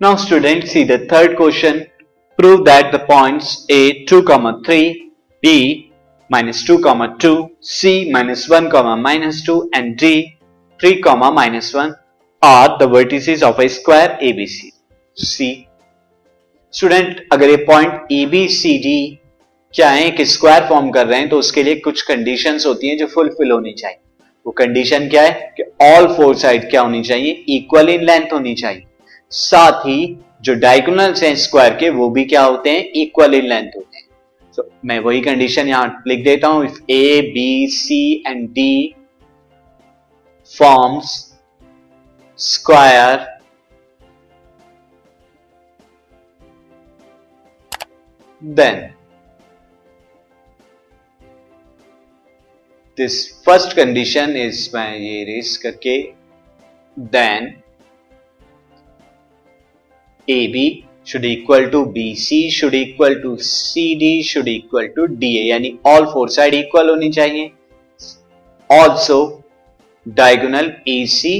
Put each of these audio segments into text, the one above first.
Now students see the third question. Prove that the points A 2 comma 3, B minus 2 comma 2, C minus 1 comma minus 2 and D 3 comma minus 1 are the vertices of a square ABC. C. Student अगर ये point A B C D क्या है एक square form कर रहे हैं तो उसके लिए कुछ कंडीशंस होती हैं जो फुलफिल होनी चाहिए वो कंडीशन क्या है कि ऑल फोर साइड क्या होनी चाहिए इक्वल इन लेंथ होनी चाहिए साथ ही जो डायगोनल्स हैं स्क्वायर के वो भी क्या होते हैं? इक्वल इन लेंथ होते हैं। So, मैं वही कंडीशन यहाँ लिख देता हूँ। If A B C and D forms square then this first condition is मैं ये रेस करके then AB should equal to BC, should equal to CD, should equal to DA. यानी all four side equal होनी चाहिए। Also, diagonal AC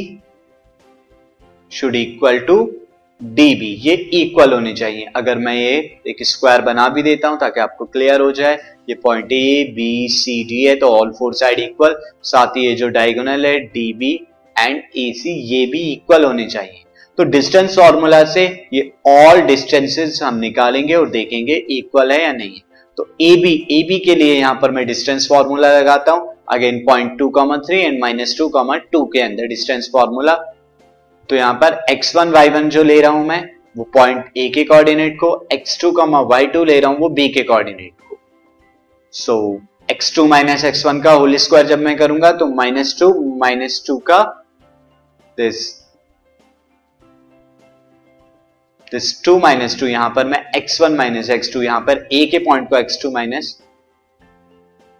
should equal to DB. ये equal होने चाहिए। अगर मैं ये एक स्क्वायर बना भी देता हूँ ताकि आपको क्लियर हो जाए, ये point A B C D है तो ऑल फोर साइड इक्वल साथ ही ये जो डायगोनल है D B and A C ये भी इक्वल होने चाहिए। तो डिस्टेंस फॉर्मूला से ये ऑल डिस्टेंसेस हम निकालेंगे और देखेंगे इक्वल है या नहीं तो ए बी ए बी के लिए यहाँ पर मैं डिस्टेंस फॉर्मूला लगाता हूँ। Again point two comma three and minus two comma two के अंदर डिस्टेंस फॉर्मूला तो यहाँ पर एक्स वन वाई वन जो ले रहा हूँ मैं, वो पॉइंट ए के कोऑर्डिनेट को x two comma y two ले रहा हूँ, वो बी के कोऑर्डिनेट को। So x two minus x one का होल स्क्वायर जब मैं करूँगा तो माइनस टू माइनस टू का this this two minus two यहाँ पर मैं x one minus x two यहाँ पर ए के पॉइंट को x two minus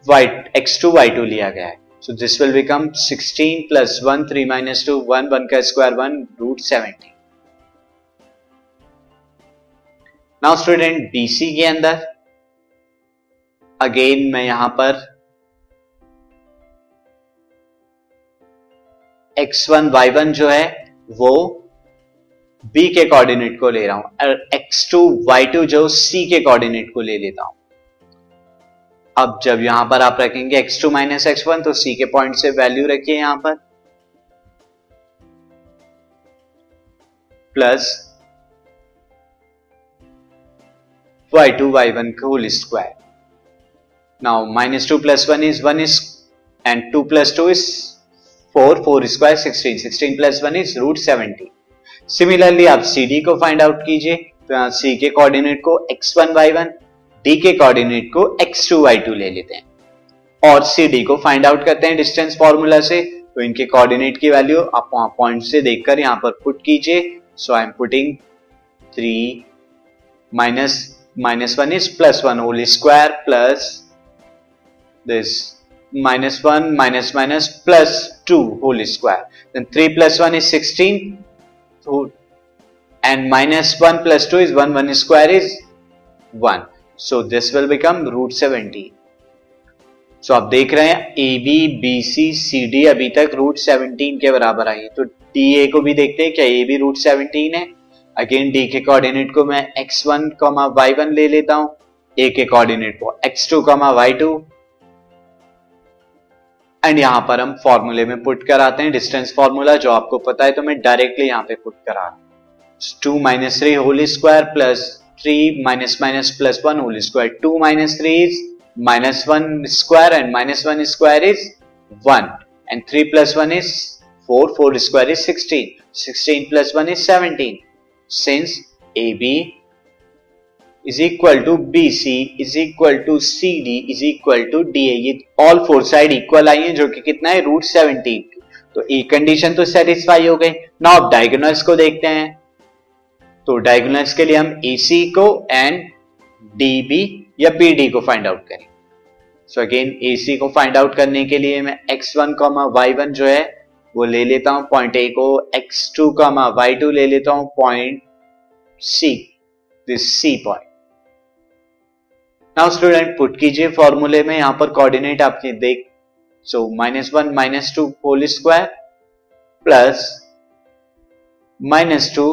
y x two y two लिया गया है। So this will become 16 plus 1 3 minus two 1 1 का square 1 root 70 now student BC के अंदर अगेन मैं यहाँ पर x1 y1 जो है, वो b के कोऑर्डिनेट को ले रहा हूँ और x2 y2 जो सी के कोऑर्डिनेट को ले लेता हूँ। अब जब यहाँ पर आप रखेंगे x2 two minus x one तो c के पॉइंट से वैल्यू रखिए यहाँ पर। Plus y two y one whole square now minus two plus one is one is and two plus two is four four square sixteen sixteen plus one is root seventy similarly आप C D को find out कीजिए तो C के coordinate को x one y one D के coordinate को x two y two ले लेते हैं। और सी डी को फाइंड आउट करते हैं डिस्टेंस फॉर्मूला से तो इनके कोऑर्डिनेट की वैल्यू आप वहाँ पॉइंट से देखकर यहाँ पर पुट कीजिए। So I am putting three minus minus one is plus one whole square plus this 1 minus minus plus 2 whole square. Then 3 plus 1 is 16 so, and minus 1 plus 2 is 1 1 square is 1 so this will become root 70 so आप देख रहे हैं A B B C C D अभी तक root 17 के बराबर आई है। तो डी ए को भी देखते हैं क्या ए भी रूट 17 है? अगेन डी के कोऑर्डिनेट को मैं x one comma y one ले लेता हूँ। ए के कोऑर्डिनेट को x two comma y two and यहाँ पर हम फॉर्मूले में पुट कराते हैं डिस्टेंस फॉर्मूला जो आपको पता है तो मैं डायरेक्टली यहाँ पे पुट करा two minus three whole square plus three minus minus plus one whole square two minus three is minus one square and minus one square is one and three plus one is four four square is sixteen sixteen plus one is seventeen since A B is equal to B C is equal to C D is equal to D A ये all four side equal आई है, जो कि कितना है? Root seventeen तो a condition तो satisfy हो गई। ना आप डायगोनल्स को देखते हैं। तो डायगोनल्स के लिए हम ए सी को एंड डी बी या पी डी को फाइंड आउट करें। सो अगेन ए सी को फाइंड आउट करने के लिए मैं x one comma y one जो है, वो ले लेता हूँ पॉइंट ए को। X two comma y two ले लेता हूँ point C this C point now student put कीजिए फॉर्मूले में यहाँ पर कोऑर्डिनेट आपके देख so minus one minus two whole square plus minus two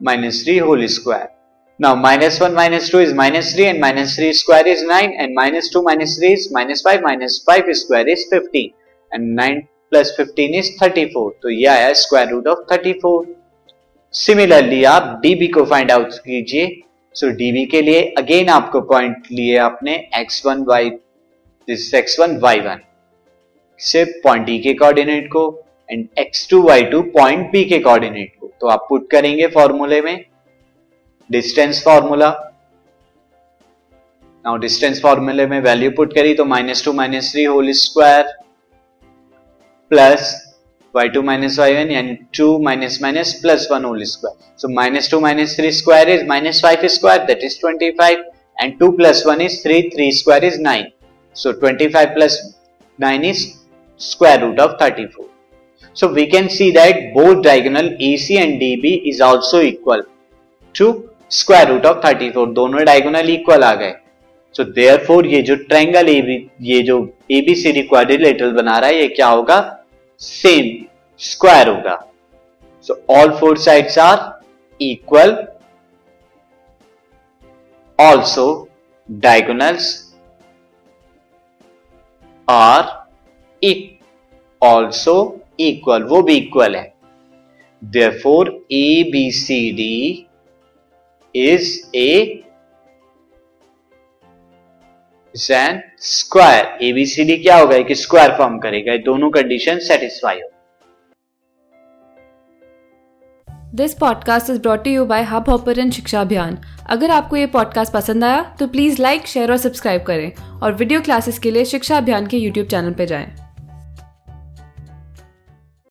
minus three whole square now minus one minus two is minus three and minus three square is nine and minus two minus three is minus five minus five square is fifteen and nine plus fifteen is thirty four तो यह आया square root of thirty four similarly आप DB को find out कीजिए. So so, के लिए अगेन आपको पॉइंट लिए आपने x1 y this x1 y1 से पॉइंट e के कोऑर्डिनेट को and x2 y2 point b के कोऑर्डिनेट को. तो आप पुट करेंगे फॉर्मूले में. डिस्टेंस फॉर्मूला नाउ डिस्टेंस फॉर्मूले में वैल्यू पुट करी तो minus two minus three whole square plus y two minus y one यानी two minus minus plus one whole square so minus two minus three square is minus five square that is twenty five and two plus one is three three square is nine so twenty five plus nine is square root of thirty four so we can see that both diagonal A C and D B is also equal to square root of thirty four दोनों diagonal equal आ गए. So there four ये जो triangle A B ये जो ABC रिक्वाडिलेटर बना रहा है, ये क्या होगा? सेम स्क्वायर होगा। So all four sides are equal also diagonals are also equal वो भी इक्वल है। Therefore A B C D is a an square ABCD क्या होगा? एक स्क्वायर फॉर्म करेगा। दोनों कंडीशन सेटिस्फाई हो this podcast is brought you by hub and Shiksha Abhiyan अगर आपको ये पॉडकास्ट पसंद आया तो प्लीज़ लाइक शेयर और सब्सक्राइब करें। और वीडियो क्लासेस के लिए शिक्षा अभियान के यूट्यूब चैनल पर जाएँ।